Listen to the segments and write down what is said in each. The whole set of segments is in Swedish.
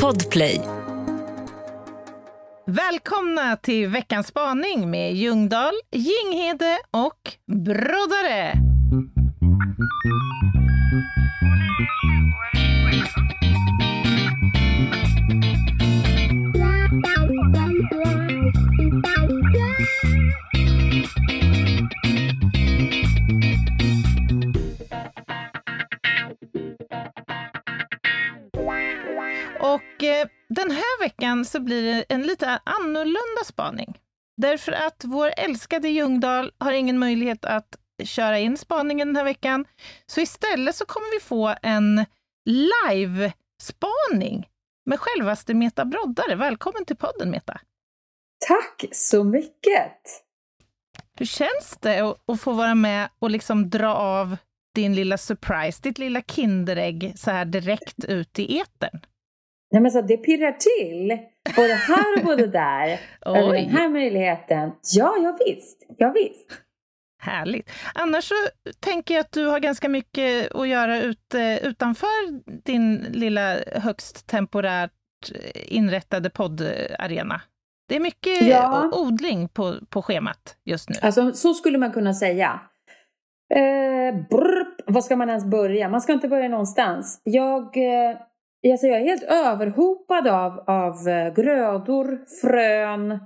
Podplay. Välkomna till veckans spaning med Ljungdahl, Ginghede och Broddare. Veckan så blir det en lite annorlunda spaning. Därför att vår älskade Ljungdahl har ingen möjlighet att köra in spaningen den här veckan. Så istället så kommer vi få en live-spaning med självaste Meta Broddare. Välkommen till podden Meta! Tack så mycket! Hur känns det att, att få vara med och liksom dra av din lilla surprise, ditt lilla Kinderägg så här direkt ut i etern? Nej, men så det pirrar till. Både här och både där. Över den här möjligheten. Ja, ja visst. Ja, visst. Härligt. Annars så tänker jag att du har ganska mycket att göra ut, utanför din lilla högst temporärt inrättade poddarena. Det är mycket ja. odling på, på schemat just nu. Alltså, så skulle man kunna säga. Eh, brr, vad ska man ens börja? Man ska inte börja någonstans. Jag... Eh, Alltså jag är helt överhopad av, av eh, grödor, frön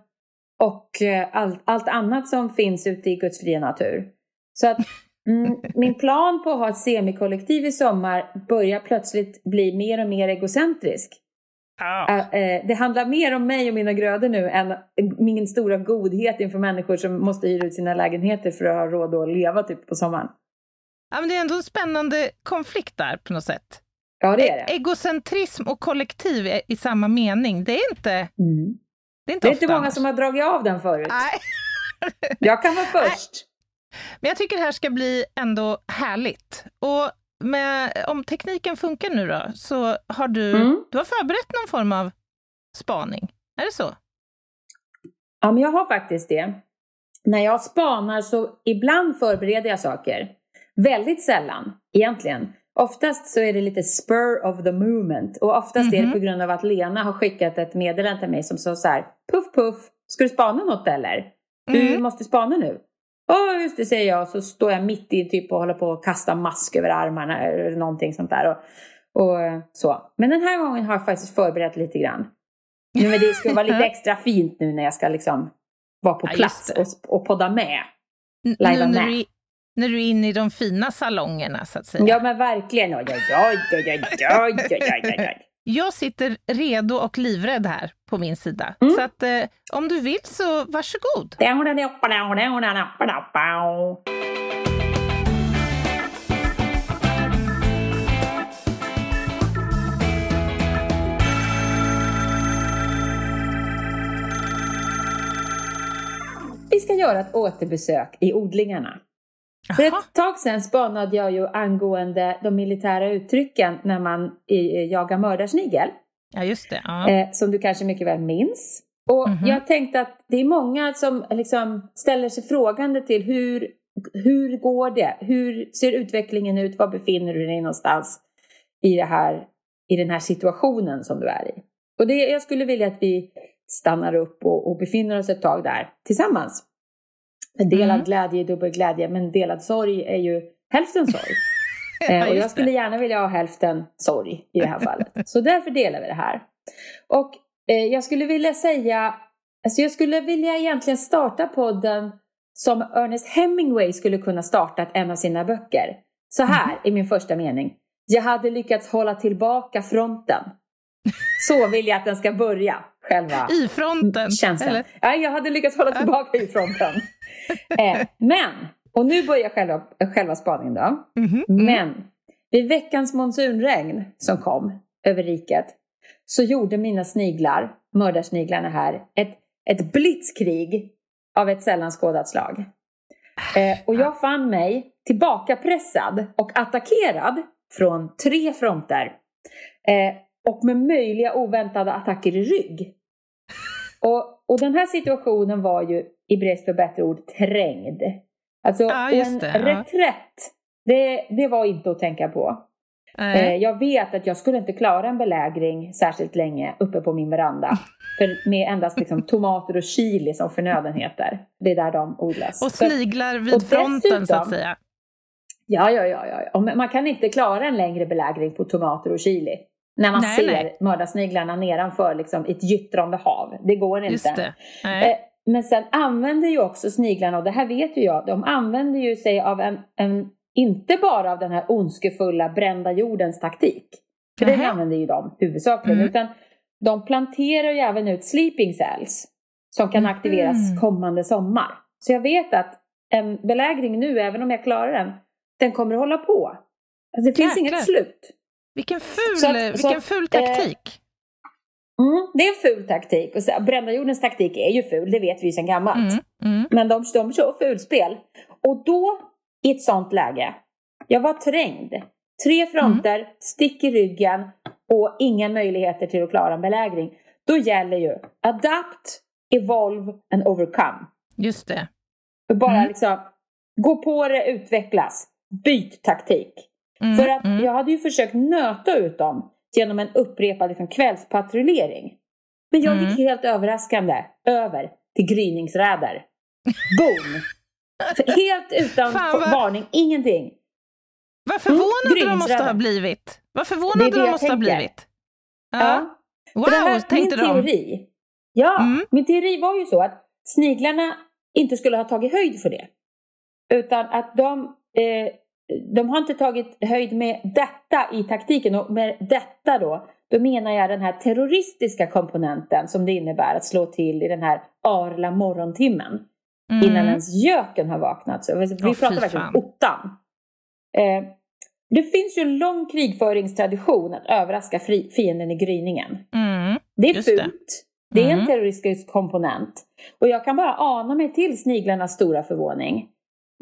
och eh, allt, allt annat som finns ute i Guds fria natur. Så att mm, min plan på att ha ett semikollektiv i sommar börjar plötsligt bli mer och mer egocentrisk. Ah. det handlar mer om mig och mina grödor nu än min stora godhet inför människor som måste hyra ut sina lägenheter för att ha råd att leva typ på sommaren. Ja, men det är ändå en spännande konflikt där på något sätt. Ja, det är det. Egocentrism och kollektiv i samma mening, det är inte, mm. det är inte, det är inte många som har dragit av den förut. Nej. jag kan vara först. Nej. Men jag tycker det här ska bli ändå härligt. Och med, om tekniken funkar nu då, så har du, mm. du har förberett någon form av spaning. Är det så? Ja, men jag har faktiskt det. När jag spanar så ibland förbereder jag saker. Väldigt sällan, egentligen. Oftast så är det lite spur of the moment och oftast mm -hmm. är det mhm. på grund av att Lena har skickat ett meddelande till mig som sa så här Puff puff, ska du spana något eller? Du mm. måste spana nu. Åh just det säger jag så står jag mitt i typ och håller på att kasta mask över armarna eller någonting sånt där. Och, och så. Men den här gången har jag faktiskt förberett lite grann. Men det ska vara lite extra fint nu när jag ska liksom vara på plats ja, och, och podda med. Live med när du är inne i de fina salongerna så att säga. Ja men verkligen. Oj, oj, oj, oj, oj, oj, oj. Jag sitter redo och livrädd här på min sida. Mm. Så att eh, om du vill så varsågod. Vi ska göra ett återbesök i odlingarna. För ett tag sedan spanade jag ju angående de militära uttrycken när man jagar mördarsnigel. Ja, just det. Ja. Eh, som du kanske mycket väl minns. Och mm -hmm. jag tänkte att det är många som liksom ställer sig frågande till hur, hur går det? Hur ser utvecklingen ut? Var befinner du dig någonstans i, det här, i den här situationen som du är i? Och det, jag skulle vilja att vi stannar upp och, och befinner oss ett tag där tillsammans. Delad mm. glädje är dubbel glädje, men delad sorg är ju hälften sorg. eh, och jag skulle gärna vilja ha hälften sorg i det här fallet. Så därför delar vi det här. Och eh, jag skulle vilja säga, alltså jag skulle vilja egentligen starta podden som Ernest Hemingway skulle kunna startat en av sina böcker. Så här mm. i min första mening. Jag hade lyckats hålla tillbaka fronten. Så vill jag att den ska börja, själva I fronten? Känslan. Eller? Ja, jag hade lyckats hålla tillbaka i fronten. eh, men, och nu börjar själva, själva spaningen då. Mm -hmm. Men, vid veckans monsunregn som kom över riket så gjorde mina sniglar, mördarsniglarna här, ett, ett blitzkrig av ett sällan skådat slag. Eh, och jag fann mig tillbakapressad och attackerad från tre fronter. Eh, och med möjliga oväntade attacker i rygg. Och, och den här situationen var ju i brist för bättre ord trängd. Alltså ja, en det, reträtt, det, det var inte att tänka på. Eh, jag vet att jag skulle inte klara en belägring särskilt länge uppe på min veranda. För med endast liksom, tomater och chili som förnödenheter. Det är där de odlas. Och sniglar vid och fronten dessutom, så att säga. Ja, ja, ja, ja. man kan inte klara en längre belägring på tomater och chili. När man nej, ser nej. mördarsniglarna nedanför liksom, ett gyttrande hav. Det går inte. Det. Eh, men sen använder ju också sniglarna, och det här vet ju jag, de använder ju sig av en, en inte bara av den här ondskefulla brända jordens taktik. För den använder ju de huvudsakligen. Mm. Utan de planterar ju även ut sleeping cells. Som kan aktiveras mm. kommande sommar. Så jag vet att en belägring nu, även om jag klarar den, den kommer att hålla på. Alltså det finns Jäklar. inget slut. Vilken ful, att, vilken så ful taktik. Eh, mm, det är en ful taktik. Och så, brända jordens taktik är ju ful, det vet vi ju sedan gammalt. Mm, mm. Men de, de kör fulspel. Och då, i ett sånt läge, jag var trängd. Tre fronter, mm. stick i ryggen och inga möjligheter till att klara en belägring. Då gäller ju adapt, evolve and overcome. Just det. Bara mm. liksom, gå på det, utvecklas. Byt taktik. Mm, För att jag hade ju försökt nöta ut dem genom en upprepad liksom, kvällspatrullering. Men jag gick mm. helt överraskande över till gryningsräder. Boom! helt utan Fan, varning, ingenting. Vad förvånade mm, de måste ha blivit. Vad förvånade de måste ha blivit. Ja. ja. Wow, här, tänkte min teori, de. Ja, mm. min teori var ju så att sniglarna inte skulle ha tagit höjd för det. Utan att de, eh, de har inte tagit höjd med detta i taktiken. Och med detta då, då menar jag den här terroristiska komponenten som det innebär att slå till i den här arla morgontimmen. Mm. Innan ens göken har vaknat. Så vi oh, pratar verkligen ottan. Eh, det finns ju en lång krigföringstradition att överraska fienden i gryningen. Mm, det är fult. Det. det är en mm. terroristisk komponent. Och jag kan bara ana mig till sniglarnas stora förvåning.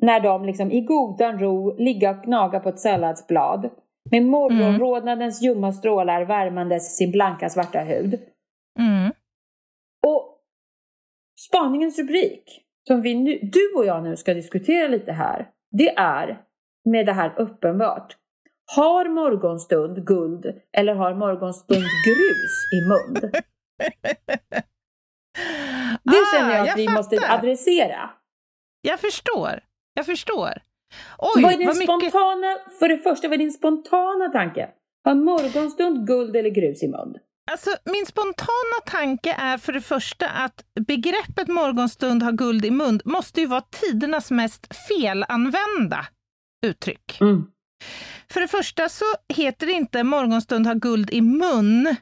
När de liksom i godan ro ligga och gnaga på ett salladsblad. Med morgonrodnadens mm. ljumma strålar värmandes sin blanka svarta hud. Mm. Och spaningens rubrik, som vi nu, du och jag nu ska diskutera lite här, det är med det här uppenbart. Har morgonstund guld eller har morgonstund grus i mun? Det ah, känner jag att jag vi fattar. måste adressera. Jag förstår. Jag förstår. Oj, vad är din vad spontana, mycket... För det första, vad är din spontana tanke? Har morgonstund guld eller grus i mun? Alltså, min spontana tanke är för det första att begreppet morgonstund har guld i mun måste ju vara tidernas mest felanvända uttryck. Mm. För det första så heter det inte morgonstund har guld i mun,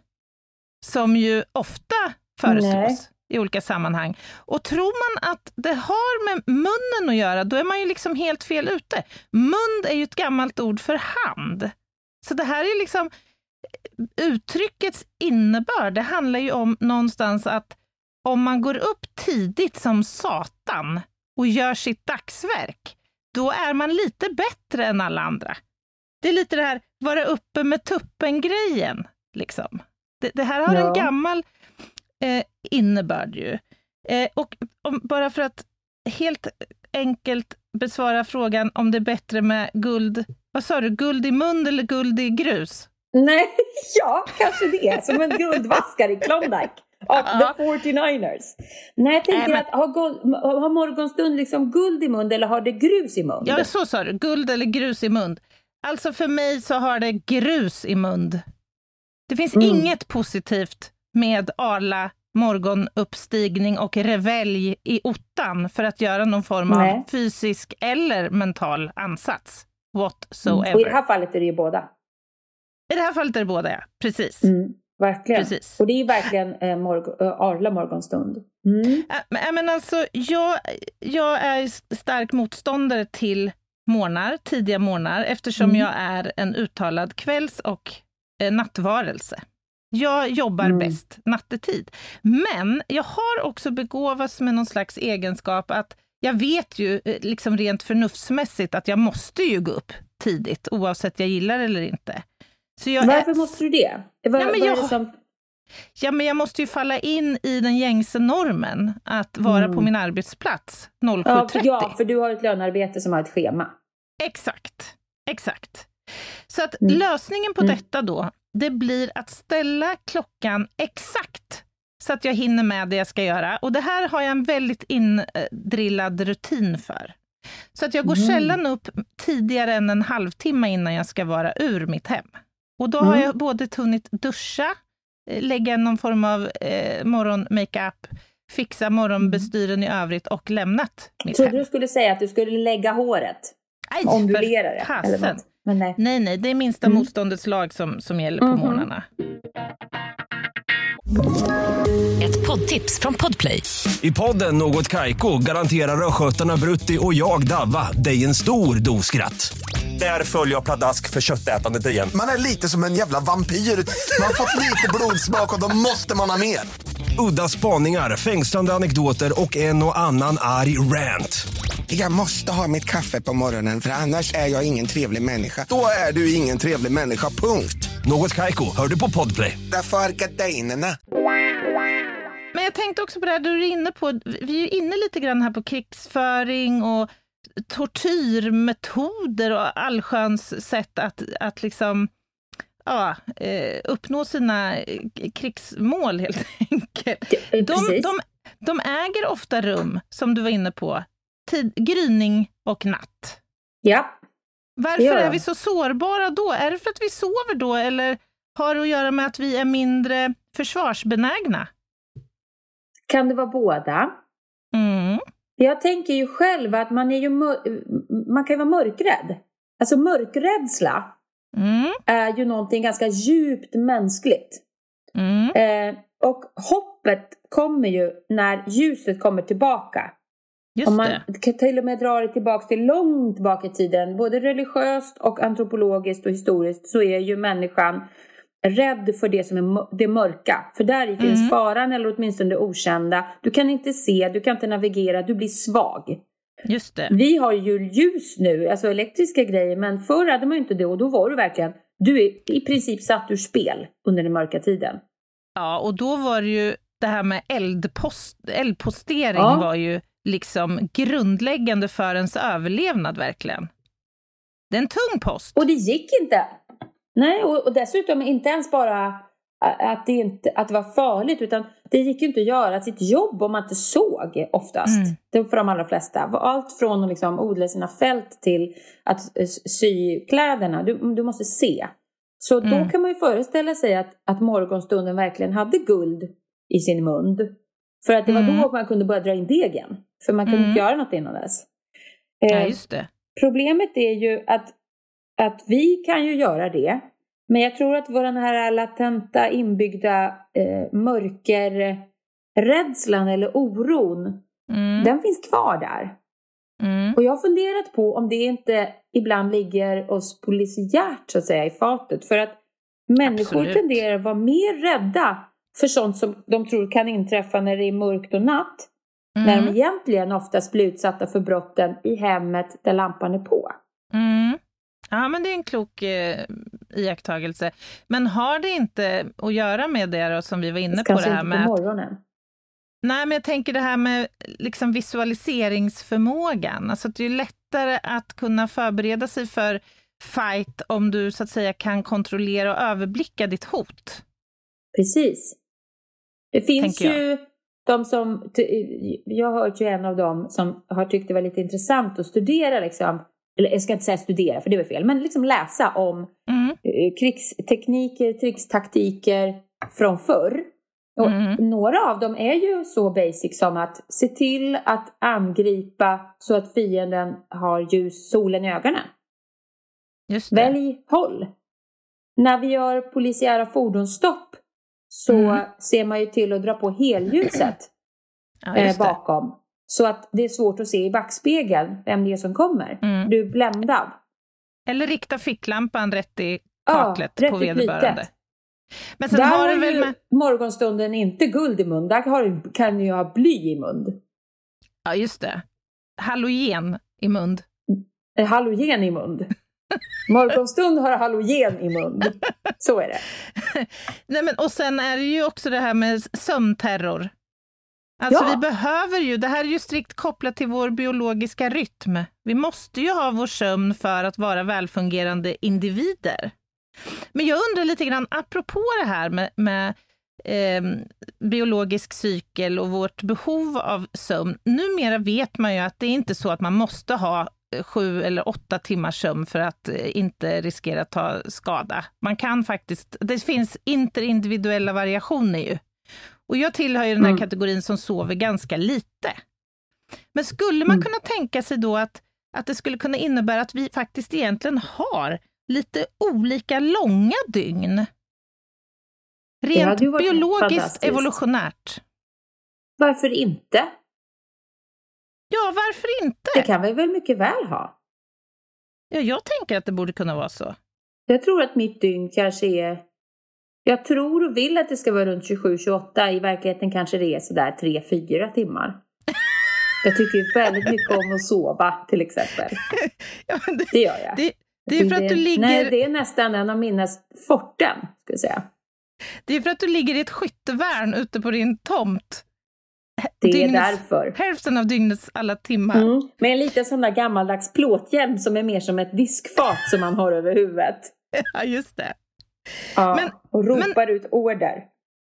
som ju ofta föreslås Nej. I olika sammanhang. Och tror man att det har med munnen att göra, då är man ju liksom helt fel ute. Mund är ju ett gammalt ord för hand. Så det här är liksom uttryckets innebörd. Det handlar ju om någonstans att om man går upp tidigt som satan och gör sitt dagsverk, då är man lite bättre än alla andra. Det är lite det här vara uppe med tuppen-grejen. Liksom. Det, det, här har ja. en gammal eh, innebörd ju. Eh, och om, bara för att helt enkelt besvara frågan om det är bättre med guld, vad sa du, guld i mun eller guld i grus? Nej, ja, kanske det. Som en guldvaskare i Klondike. Av the 49ers. Nej, jag tänker äh, men... att har, guld, har morgonstund liksom guld i mun eller har det grus i mun? Ja, så sa du. Guld eller grus i mun. Alltså för mig så har det grus i mun. Det finns mm. inget positivt med Arla morgonuppstigning och revelj i ottan för att göra någon form Nej. av fysisk eller mental ansats. Whatsoever. Och i det här fallet är det ju båda. I det här fallet är det båda, ja. Precis. Mm. Verkligen. Precis. Och det är verkligen eh, morgon, äh, Arla morgonstund. Mm. Äh, men alltså, jag, jag är stark motståndare till morgnar, tidiga morgnar, eftersom mm. jag är en uttalad kvälls och eh, nattvarelse. Jag jobbar mm. bäst nattetid. Men jag har också begåvats med någon slags egenskap att jag vet ju eh, liksom rent förnuftsmässigt att jag måste ju gå upp tidigt, oavsett jag gillar det eller inte. Varför är... måste du det? Var, ja, men jag... Som... ja, men jag måste ju falla in i den gängse normen, att vara mm. på min arbetsplats 07.30. Ja, ja, för du har ett lönearbete som har ett schema. Exakt, exakt. Så att mm. lösningen på mm. detta då, det blir att ställa klockan exakt så att jag hinner med det jag ska göra. Och det här har jag en väldigt indrillad rutin för. Så att jag går mm. sällan upp tidigare än en halvtimme innan jag ska vara ur mitt hem. Och då mm. har jag både hunnit duscha, eh, lägga någon form av eh, morgonmakeup, fixa morgonbestyren i övrigt och lämnat mitt Trodde hem. du skulle säga att du skulle lägga håret? Nej, Ondulera det? Eller Men nej. nej, nej, det är minsta mm. motståndets lag som, som gäller på mm -hmm. morgnarna. Ett poddtips från Podplay. I podden Något Kaiko garanterar östgötarna Brutti och jag, Davva, dig en stor dos skratt. Där följer jag pladask för köttätandet igen. Man är lite som en jävla vampyr. Man har fått lite blodsmak och då måste man ha mer. Udda spaningar, fängslande anekdoter och en och annan arg rant. Jag måste ha mitt kaffe på morgonen för annars är jag ingen trevlig människa. Då är du ingen trevlig människa, punkt. Något kajko, hör du på podplay. Därför är gardinerna. Men jag tänkte också på det här du är inne på, vi är inne lite grann här på krigsföring och tortyrmetoder och allsköns sätt att, att liksom ja, eh, uppnå sina krigsmål helt enkelt. De, de, de äger ofta rum, som du var inne på, tid, gryning och natt. Ja. Varför är vi så sårbara då? Är det för att vi sover då, eller har det att göra med att vi är mindre försvarsbenägna? Kan det vara båda? Mm. Jag tänker ju själv att man, är ju man kan ju vara mörkrädd. Alltså mörkrädsla mm. är ju någonting ganska djupt mänskligt. Mm. Eh, och hoppet kommer ju när ljuset kommer tillbaka. Just Om man det. till och med dra det tillbaka till långt tillbaka i tiden, både religiöst och antropologiskt och historiskt, så är ju människan rädd för det som är det mörka. För där mm. finns faran eller åtminstone det okända. Du kan inte se, du kan inte navigera, du blir svag. Just det. Vi har ju ljus nu, alltså elektriska grejer, men förr hade man ju inte det och då var du verkligen, du är i princip satt ur spel under den mörka tiden. Ja, och då var det ju det här med eldpost, eldpostering ja. var ju liksom grundläggande för ens överlevnad verkligen. Det är en tung post. Och det gick inte. Nej, och, och dessutom inte ens bara att det, inte, att det var farligt utan det gick ju inte att göra sitt jobb om man inte såg oftast. Mm. Det för de allra flesta. Allt från att liksom odla sina fält till att sy kläderna. Du, du måste se. Så mm. då kan man ju föreställa sig att, att morgonstunden verkligen hade guld i sin mun. För att det var mm. då man kunde börja dra in degen. För man kunde mm. inte göra något innan dess. Eh, ja, just det. Problemet är ju att, att vi kan ju göra det. Men jag tror att vår här latenta inbyggda eh, mörkerrädslan eller oron, mm. den finns kvar där. Mm. Och jag har funderat på om det inte ibland ligger oss polisiärt så att säga i fatet. För att människor Absolut. tenderar att vara mer rädda för sånt som de tror kan inträffa när det är mörkt och natt. Mm. När de egentligen oftast blir utsatta för brotten i hemmet där lampan är på. Mm. Ja, men det är en klok eh, iakttagelse. Men har det inte att göra med det då, som vi var inne på? det här med på morgonen. nej, men jag tänker det här med liksom visualiseringsförmågan. Alltså det är lättare att kunna förbereda sig för fight om du så att säga kan kontrollera och överblicka ditt hot. Precis. Det finns ju de som, jag har hört ju en av dem som har tyckt det var lite intressant att studera liksom, eller jag ska inte säga studera för det var fel, men liksom läsa om mm. Eh, krigstekniker, krigstaktiker från förr. Och mm. Några av dem är ju så basic som att se till att angripa så att fienden har ljus, solen i ögonen. Välj håll. När vi gör polisiära fordonsstopp så mm. ser man ju till att dra på helljuset ja, eh, bakom. Så att det är svårt att se i backspegeln vem det är som kommer. Mm. Du är bländad. Eller rikta ficklampan rätt i kaklet ja, på vederbörande. Men sen Där har du väl med... morgonstunden inte guld i mun, där har, kan du ju ha bly i mun. Ja, just det. Halogen i mun. Eh, halogen i mun. Morgonstund har halogen i mun. Så är det. Nej, men, och sen är det ju också det här med sömnterror. Alltså ja. vi behöver ju, det här är ju strikt kopplat till vår biologiska rytm. Vi måste ju ha vår sömn för att vara välfungerande individer. Men jag undrar lite grann, apropå det här med, med eh, biologisk cykel och vårt behov av sömn. Numera vet man ju att det är inte så att man måste ha sju eller åtta timmars sömn för att eh, inte riskera att ta skada. Man kan faktiskt, det finns interindividuella variationer ju. Och jag tillhör ju den här mm. kategorin som sover ganska lite. Men skulle man mm. kunna tänka sig då att, att det skulle kunna innebära att vi faktiskt egentligen har lite olika långa dygn? Rent biologiskt evolutionärt. Varför inte? Ja, varför inte? Det kan vi väl mycket väl ha? Ja, jag tänker att det borde kunna vara så. Jag tror att mitt dygn kanske är... Jag tror och vill att det ska vara runt 27-28. I verkligheten kanske det är sådär 3-4 timmar. Jag tycker väldigt mycket om att sova till exempel. ja, det, det, gör jag. Det, det är för att du ligger... Nej, det är nästan en av mina forten, ska jag säga. Det är för att du ligger i ett skyttevärn ute på din tomt. Det är dygnets, därför. Hälften av dygnets alla timmar. Mm. Med en liten sån där gammaldags plåthjälm som är mer som ett diskfat som man har över huvudet. Ja, just det. Ja, men, och ropar men, ut order.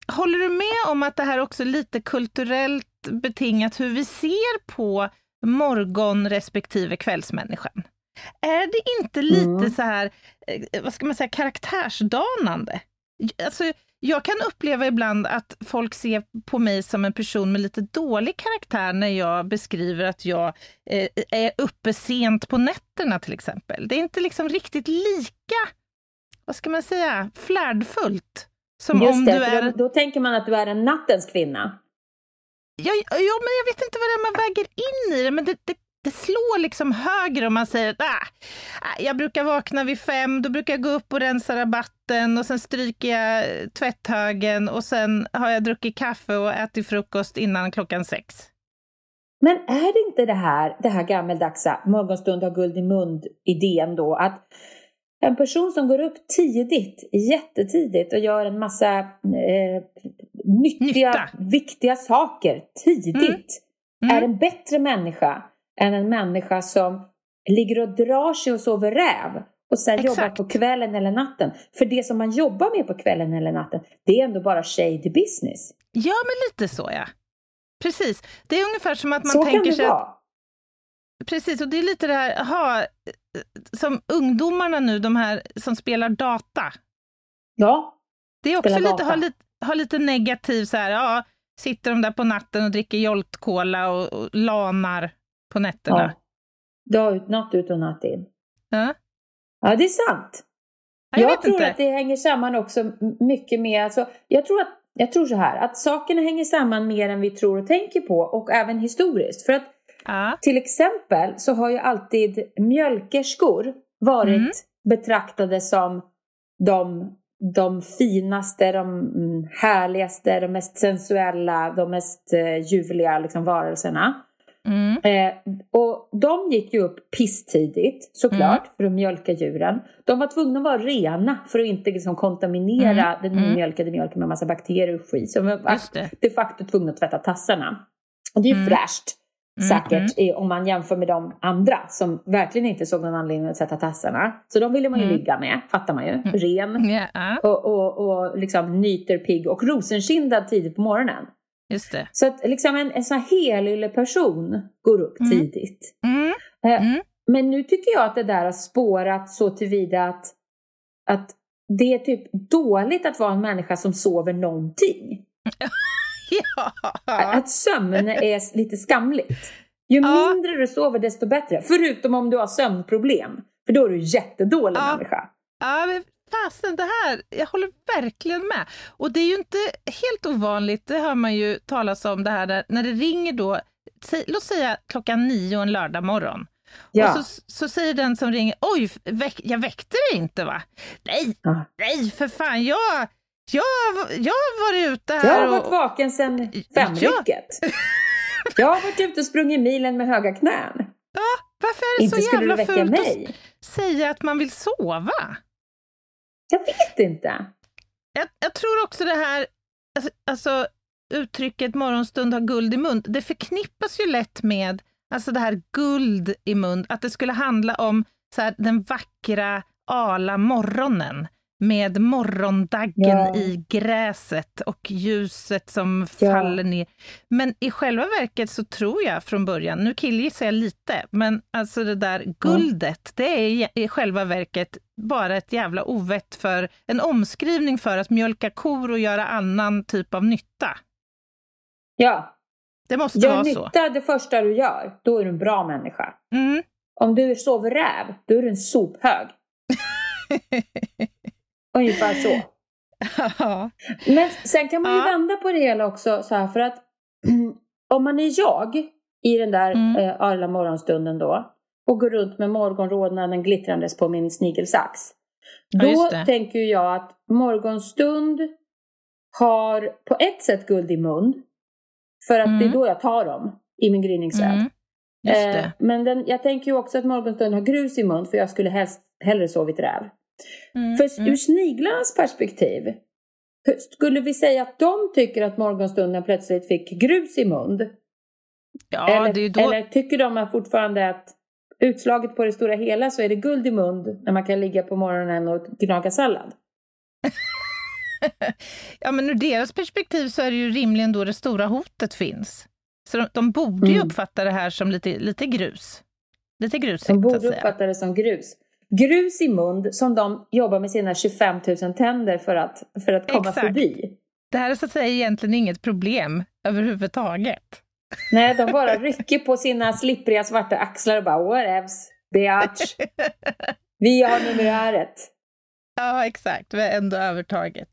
Håller du med om att det här också är lite kulturellt betingat hur vi ser på morgon respektive kvällsmänniskan? Är det inte lite mm. så här, eh, vad ska man säga, karaktärsdanande? Alltså, jag kan uppleva ibland att folk ser på mig som en person med lite dålig karaktär när jag beskriver att jag eh, är uppe sent på nätterna till exempel. Det är inte liksom riktigt lika, vad ska man säga, flärdfullt. Som Just om det, du är... Då, då, tänker man att du är en nattens kvinna. Ja, ja, men jag vet inte vad det är man väger in i det, men det, det det slår liksom högre om man säger att ah, ah, jag brukar vakna vid fem, då brukar jag gå upp och rensa rabatten och sen stryker jag tvätthögen och sen har jag druckit kaffe och ätit frukost innan klockan sex. Men är det inte det här, det här gammeldagsa morgonstund har guld i mun-idén då att en person som går upp tidigt, jättetidigt och gör en massa eh, nyttiga, Nytta. viktiga saker tidigt mm. Mm. är en bättre människa än en människa som ligger och drar sig och sover räv och sen Exakt. jobbar på kvällen eller natten. För det som man jobbar med på kvällen eller natten, det är ändå bara shady business. Ja, men lite så ja. Precis. Det är ungefär som att man så tänker sig att... Precis, och det är lite det här, aha, som ungdomarna nu, de här som spelar data. Ja, Det är också lite, har lite, har lite negativ så här, ja, sitter de där på natten och dricker Jolt Cola och, och lanar på nätterna. Ja. Dag ut, natt ut och natt in. Ja, ja det är sant. Ja, jag, jag tror inte. att det hänger samman också mycket med, alltså, jag tror att jag tror så här, att sakerna hänger samman mer än vi tror och tänker på och även historiskt. För att ja. till exempel så har ju alltid mjölkerskor varit mm. betraktade som de, de finaste, de mm, härligaste, de mest sensuella, de mest eh, ljuvliga liksom, varelserna. Mm. Eh, och de gick ju upp pisstidigt såklart mm. för att mjölka djuren. De var tvungna att vara rena för att inte liksom, kontaminera mm. den nymjölkade mm. mjölken med massa bakterier och skit. Så de var de facto tvungna att tvätta tassarna. Och det är ju mm. fräscht mm, säkert mm. om man jämför med de andra som verkligen inte såg någon anledning att tvätta tassarna. Så de ville man ju mm. ligga med, fattar man ju. Ren yeah. och, och, och liksom nyter pigg och rosenkindad tidigt på morgonen. Just det. Så att liksom en, en sån här helylle person går upp mm. tidigt. Mm. Eh, mm. Men nu tycker jag att det där har spårat så tillvida att, att det är typ dåligt att vara en människa som sover någonting. ja. Att sömn är lite skamligt. Ju ja. mindre du sover desto bättre. Förutom om du har sömnproblem. För då är du jättedålig ja. människa. Ja, fasen, det här, jag håller verkligen med. Och det är ju inte helt ovanligt, det hör man ju talas om det här där, när det ringer då, låt säga klockan nio en lördag morgon. Ja. Och så, så säger den som ringer, oj, väck, jag väckte dig inte va? Nej, ja. nej för fan, jag, jag, jag har varit ute här Jag har varit och, vaken sedan femrycket. Ja. jag har varit ute och sprungit milen med höga knän. Ja, varför är det inte så jävla fult att säga att man vill sova? Jag vet inte. Jag, jag tror också det här, alltså, alltså uttrycket morgonstund har guld i mun, det förknippas ju lätt med alltså det här guld i mun, att det skulle handla om så här, den vackra ala morgonen med morgondaggen ja. i gräset och ljuset som ja. faller ner. Men i själva verket så tror jag från början, nu killgissar jag lite, men alltså det där guldet, det är i själva verket bara ett jävla ovett för en omskrivning för att mjölka kor och göra annan typ av nytta. Ja. Det måste gör vara så. Gör nytta det första du gör, då är du en bra människa. Mm. Om du sover räv, då är du en sophög. Ungefär så. Men sen kan man ju vända på det hela också så här för att om man är jag i den där mm. eh, arla morgonstunden då och går runt med morgonrodnaden glittrandes på min snigelsax. Då ja, tänker jag att morgonstund har på ett sätt guld i mun. För att mm. det är mm. då jag tar dem i min gryningsräd. Mm. Eh, men den, jag tänker ju också att morgonstund har grus i mun för jag skulle helst hellre sovit räv. Mm, För mm. ur sniglarnas perspektiv, skulle vi säga att de tycker att morgonstunden plötsligt fick grus i mun? Ja, eller, då... eller tycker de fortfarande att utslaget på det stora hela så är det guld i mun när man kan ligga på morgonen och gnaga sallad? ja, men ur deras perspektiv så är det ju rimligen då det stora hotet finns. Så de, de borde ju mm. uppfatta det här som lite, lite grus. Lite grusigt, De borde uppfatta det som grus grus i mun som de jobbar med sina 25 000 tänder för att, för att komma Exakt. förbi. Det här är så att säga egentligen inget problem överhuvudtaget. Nej, de bara rycker på sina slippriga svarta axlar och bara whatevs, biatch. Vi har numeräret. Ja, exakt. Vi har ändå övertaget.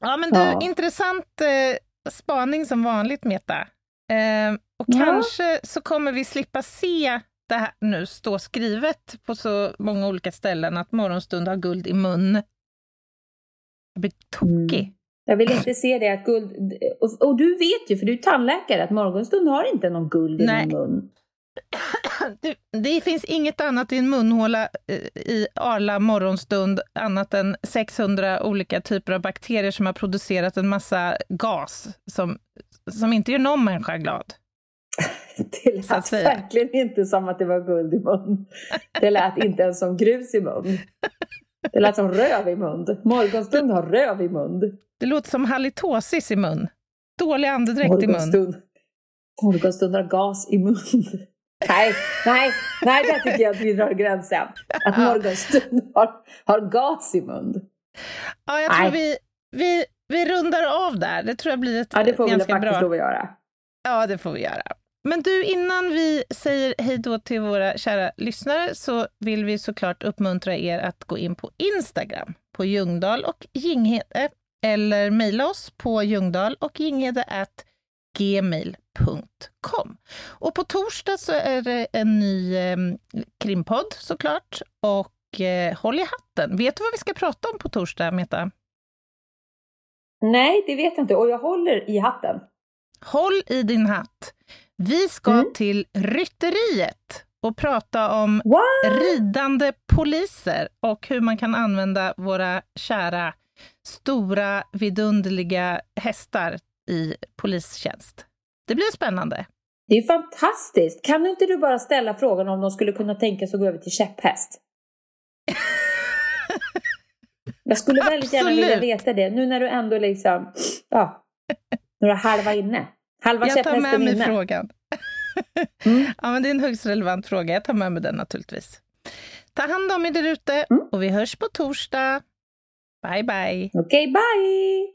Ja, men du, ja. intressant eh, spaning som vanligt, Meta. Eh, och ja. kanske så kommer vi slippa se det här nu står skrivet på så många olika ställen att morgonstund har guld i mun. Jag blir tokig. Mm. Jag vill inte se det att guld... Och, och, du vet ju, för du är tandläkare, att morgonstund har inte någon guld i Nej. mun. Det, det finns inget annat i en munhåla eh, i Arla morgonstund annat än 600 olika typer av bakterier som har producerat en massa gas som, som inte gör någon människa glad. Det lät verkligen inte som att det var guld i mun. Det lät inte ens som grus i mun. Det lät som röv i mun. Morgonstund har röv i mun. Det låter som halitosis i mun. Dålig andedräkt i mun. Morgonstund har gas i mun. Nej, nej, nej, där tycker jag att vi drar gränsen. Att morgonstund har, har gas i mun. Ja, jag tror vi, vi, vi rundar av där. Det tror jag blir ett ja, det får ganska vi faktiskt bra... lov att göra. Ja, det får vi göra. Men du, innan vi säger hej då till våra kära lyssnare så vill vi såklart uppmuntra er att gå in på Instagram på Ljungdahl och Ginghede eller mejla oss på ljungdahl och ginghede gmail.com. Och på torsdag så är det en ny eh, krimpodd såklart och eh, håll i hatten. Vet du vad vi ska prata om på torsdag, Meta? Nej, det vet jag inte och jag håller i hatten. Håll i din hatt. Vi ska mm. till Rytteriet och prata om What? ridande poliser och hur man kan använda våra kära, stora, vidunderliga hästar i polistjänst. Det blir spännande. Det är fantastiskt! Kan inte du bara ställa frågan om de skulle kunna tänka sig att gå över till käpphäst? Jag skulle väldigt gärna vilja veta det, nu när du ändå liksom, ja, några halva inne. Halva Jag tar med mig inne. frågan. Mm. ja, men det är en högst relevant fråga. Jag tar med mig den naturligtvis. Ta hand om er där ute mm. och vi hörs på torsdag. Bye, bye. Okej, okay, bye!